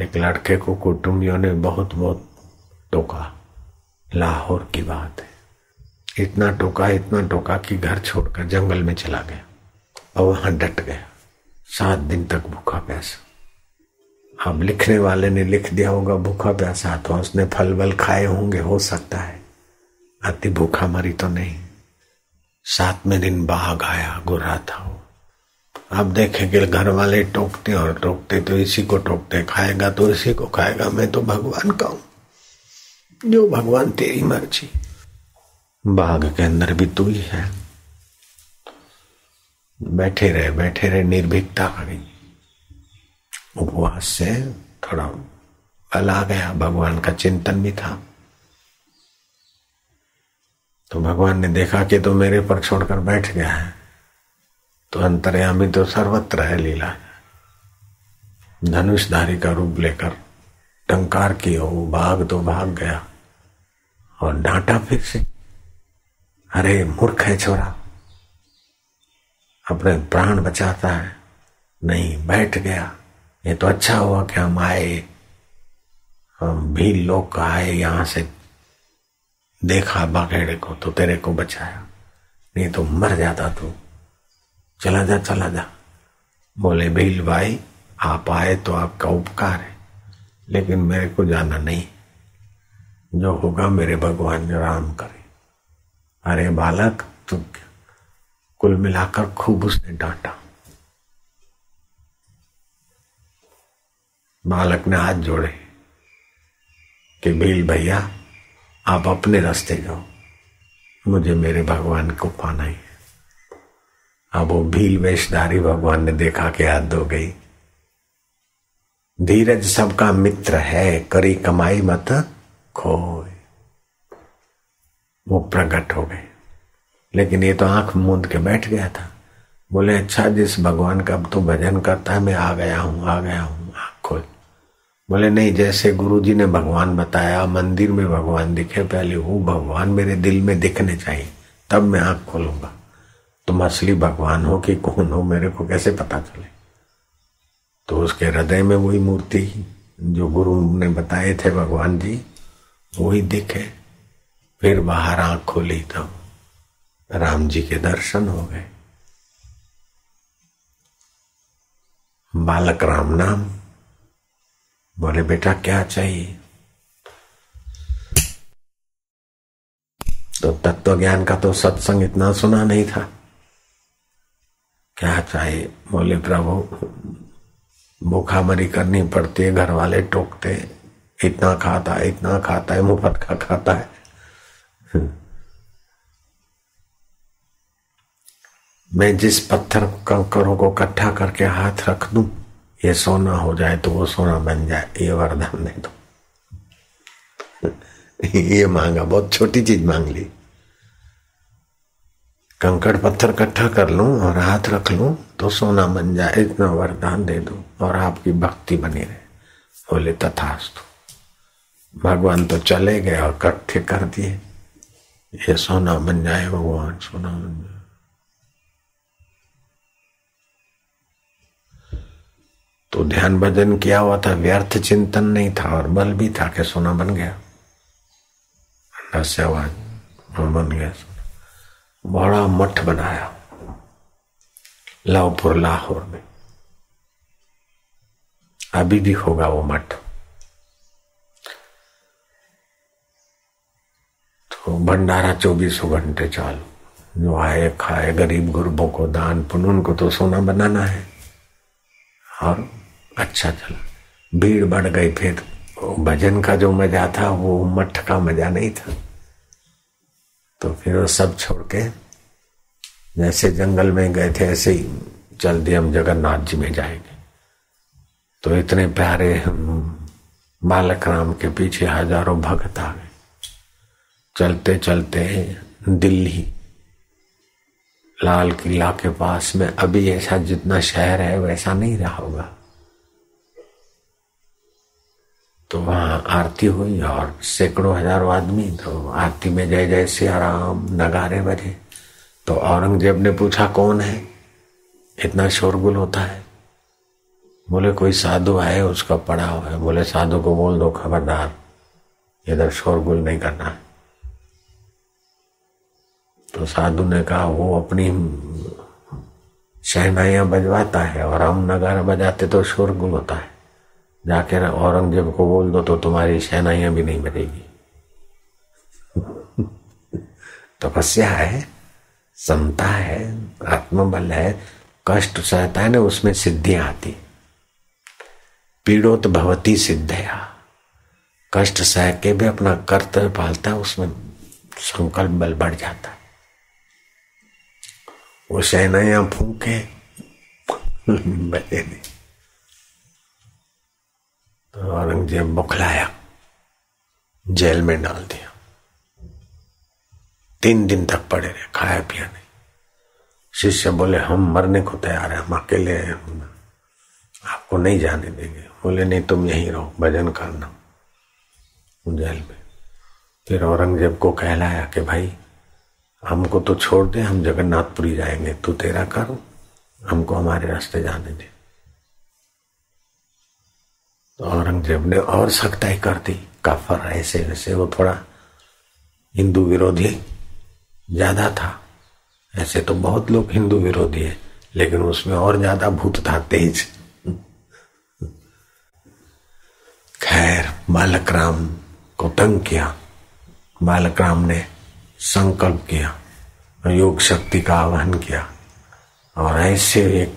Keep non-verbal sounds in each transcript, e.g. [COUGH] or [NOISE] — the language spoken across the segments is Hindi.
एक लड़के को कुटुंबियों ने बहुत बहुत टोका। लाहौर की बात है। इतना टोका इतना टोका कि घर छोड़कर जंगल में चला गया और वहाँ डट गया। सात दिन तक भूखा प्यासा। अब लिखने वाले ने लिख दिया होगा, भूखा प्यासा तो उसने फल वल खाए होंगे, हो सकता है। अति भूखा मरी तो नहीं। सातवें दिन बाघ आया, गुर्रा था वो। अब देखेंगे घर वाले टोकते और टोकते तो इसी को टोकते, खाएगा तो इसी को खाएगा, मैं तो भगवान का हूँ। जो भगवान तेरी मर्ज़ी। बाघ के अंदर भी तू ही है। बैठे रहे बैठे रहे, निर्भीकता आ गई। उपवास से थोड़ा बल आ गया, भगवान का चिंतन भी था। तो भगवान ने देखा कि तो मेरे पर छोड़कर बैठ गया है। तो अंतर्यामी तो सर्वत्र है लीला। धनुषधारी का रूप लेकर टंकार की हो, भाग तो भाग गया। और डांटा फिर से, अरे, मूर्ख है छोरा। अपने प्राण बचाता है। नहीं, बैठ गया। ये तो अच्छा हुआ कि हम आए। हम भी लोग आए यहाँ से। देखा बाघेड़े को तो तेरे को बचाया। नहीं तो मर जाता तू। चला जा चला जा। बोले भील भाई, आप आए तो आपका उपकार है, लेकिन मेरे को जाना नहीं। जो होगा मेरे भगवान राम करे। अरे बालक, तू कुल मिलाकर खूब उसने डांटा। बालक ने हाथ जोड़े कि भील भैया, आप अपने रास्ते जाओ। मुझे मेरे भगवान को पाना ही। अब वो भील वेशधारी भगवान ने देखा कि हाथ धो गई। धीरज सबका मित्र है, करी कमाई मत खोए। वो प्रकट हो गए। लेकिन ये तो आँख मूंद के बैठ गया था। बोले अच्छा जिस भगवान का अब तो भजन करता है, मैं आ गया हूँ, आ गया हूँ, आँख खोल। बोले, नहीं, जैसे गुरु जी ने भगवान बताया, मंदिर में भगवान दिखे, पहले वो भगवान मेरे दिल में दिखने चाहिए, तब मैं आँख खोलूँगा। तुम असली भगवान हो कि कौन हो, मेरे को कैसे पता चले? तो उसके हृदय में वही मूर्ति जो गुरु ने बताए थे भगवान जी, वही दिखे। फिर बाहर आँख खोली तब राम जी के दर्शन हो गए। बालक राम नाम। बोले, बेटा, क्या चाहिए? तो तत्व ज्ञान का तो सत्संग इतना सुना नहीं था। क्या चाहे, बोले, प्रभु भूखा मरी करनी पड़ती है घर वाले टोकते इतना खाता है, इतना खाता है, मुफ़्त का खाता है। मैं जिस पत्थर कंकरों को इकट्ठा करके हाथ रख दूँ, ये सोना हो जाए तो वो सोना बन जाए, ये वरदान दे दो। [LAUGHS] ये मांगा, बहुत छोटी चीज़ मांग ली। कंकड़ पत्थर इकट्ठा कर लूँ और हाथ रख लूँ तो सोना बन जाए, इतना वरदान दे दो और आपकी भक्ति बनी रहे। बोले, तथास्तु। भगवान तो चले गए और इकट्ठे कर दिए। ये सोना बन जाए, भगवान सोना बन जाए। तो ध्यान भजन किया हुआ था, व्यर्थ चिंतन नहीं था और बल भी था कि सोना बन गया। आवाज़ बन गया। बड़ा मठ बनाया लाहौपुर लाहौर में। अभी भी होगा वो मठ। तो भंडारा चौबीसों घंटे चालू। जो आए, खाए, गरीब गुरबों को दान पुण्य, उनको तो सोना बनाना है। और अच्छा चला। भीड़ बढ़ गई, फिर भजन का जो मज़ा था, वो मठ का मज़ा नहीं था। तो फिर वो सब छोड़ के जैसे जंगल में गए थे, ऐसे ही चल दिए हम जगन्नाथ जी में जाएँगे। तो इतने प्यारे बालक राम के पीछे हज़ारों भक्त आ गए। चलते चलते दिल्ली, लाल किला के पास में, अभी ऐसा जितना शहर है वैसा नहीं रहा होगा। तो वहाँ आरती हुई और सैकड़ों हज़ारों आदमी तो आरती में जय जय सिया राम, नगारे बजे। तो औरंगज़ेब ने पूछा, कौन है? इतना शोरगुल होता है। बोले, कोई साधु आए, उसका पड़ाव है। बोले, साधु को बोल दो, खबरदार, इधर शोरगुल नहीं करना तो साधु ने कहा, वो अपनी शहनाइयाँ बजवाता है और हम नगारा बजाते तो शोरगुल होता है। जाके औरंगज़ेब को बोल दो तो तुम्हारी शहनाइयाँ भी नहीं बनेगी। तपस्या तो है, समता है, आत्मबल है, कष्ट सहता है, ना उसमें सिद्धियाँ आती। पीड़ोत भवती सिद्धया। कष्ट सह के भी अपना कर्तव्य पालता है उसमें संकल्प बल बढ़ जाता। है वो शहनाइयाँ फूके, बने नहीं। औरंगज़ेब बुखलाया जेल में डाल दिया। तीन दिन तक पड़े रहे, खाया पिया नहीं। शिष्य बोले, हम मरने को तैयार है, हम अकेले आपको नहीं जाने देंगे। बोले, नहीं, तुम यहीं रहो, भजन करना जेल में। फिर औरंगज़ेब को कहलाया कि, भाई, हमको तो छोड़ दे, हम जगन्नाथपुरी जाएँगे, तू तेरा कर, हमको हमारे रास्ते जाने दे। औरंगज़ेब ने और सख्ताई कर दी। काफर ऐसे वैसे वो थोड़ा हिंदू विरोधी ज़्यादा था। ऐसे तो बहुत लोग हिंदू विरोधी है, लेकिन उसमें और ज़्यादा भूत था, तेज। खैर बालक राम को तंग किया। बालक राम ने संकल्प किया योग शक्ति का आह्वान किया। और ऐसे एक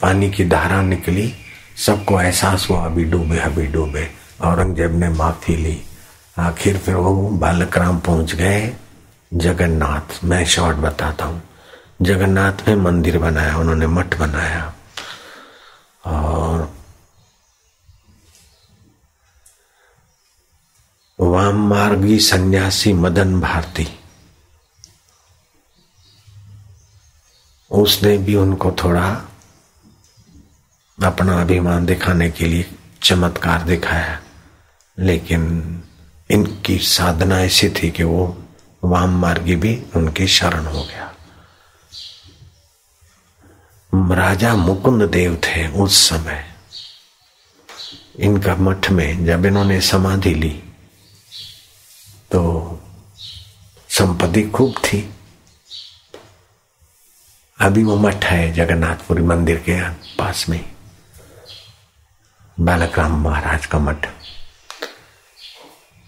पानी की धारा निकली सबको एहसास हुआ, अभी डूबे अभी डूबे। औरंगज़ेब ने माफ़ी ली। आखिर फिर वो बालक राम पहुँच गए जगन्नाथ। मैं शॉर्ट बताता हूँ। जगन्नाथ में मंदिर बनाया, उन्होंने मठ बनाया। और वाम मार्गी सन्यासी मदन भारती। उसने भी उनको थोड़ा अपना अभिमान दिखाने के लिए चमत्कार दिखाया। लेकिन इनकी साधना ऐसी थी कि वो वाम मार्गी भी उनकी शरण हो गया। राजा मुकुंद देव थे उस समय। इनका मठ में जब इन्होंने समाधि ली तो संपत्ति खूब थी। अभी वो मठ है जगन्नाथपुरी मंदिर के पास में। बालक राम महाराज का मठ।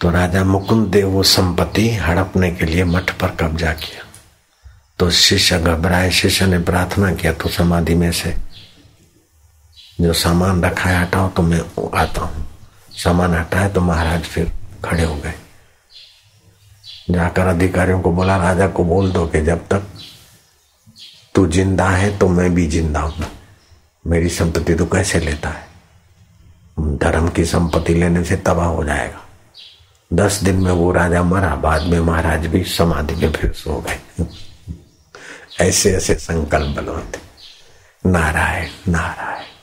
तो राजा मुकुंद देव वो संपत्ति हड़पने के लिए मठ पर कब्जा किया। तो शिष्य घबराए, शिष्य ने प्रार्थना किया तो समाधि में से जो सामान रखा है हटाओ तो मैं आता हूँ। सामान हटाए तो महाराज फिर खड़े हो गए। जाकर अधिकारियों को बोला, राजा को बोल दो कि जब तक तू ज़िंदा है तो मैं भी ज़िंदा हूँ। मेरी संपत्ति तो कैसे लेता है? धर्म की संपत्ति लेने से तबाह हो जाएगा। दस दिन में वो राजा मरा, बाद में महाराज भी समाधि में फिर सो गए। ऐसे ऐसे संकल्प बनवाते। नारायण नारायण।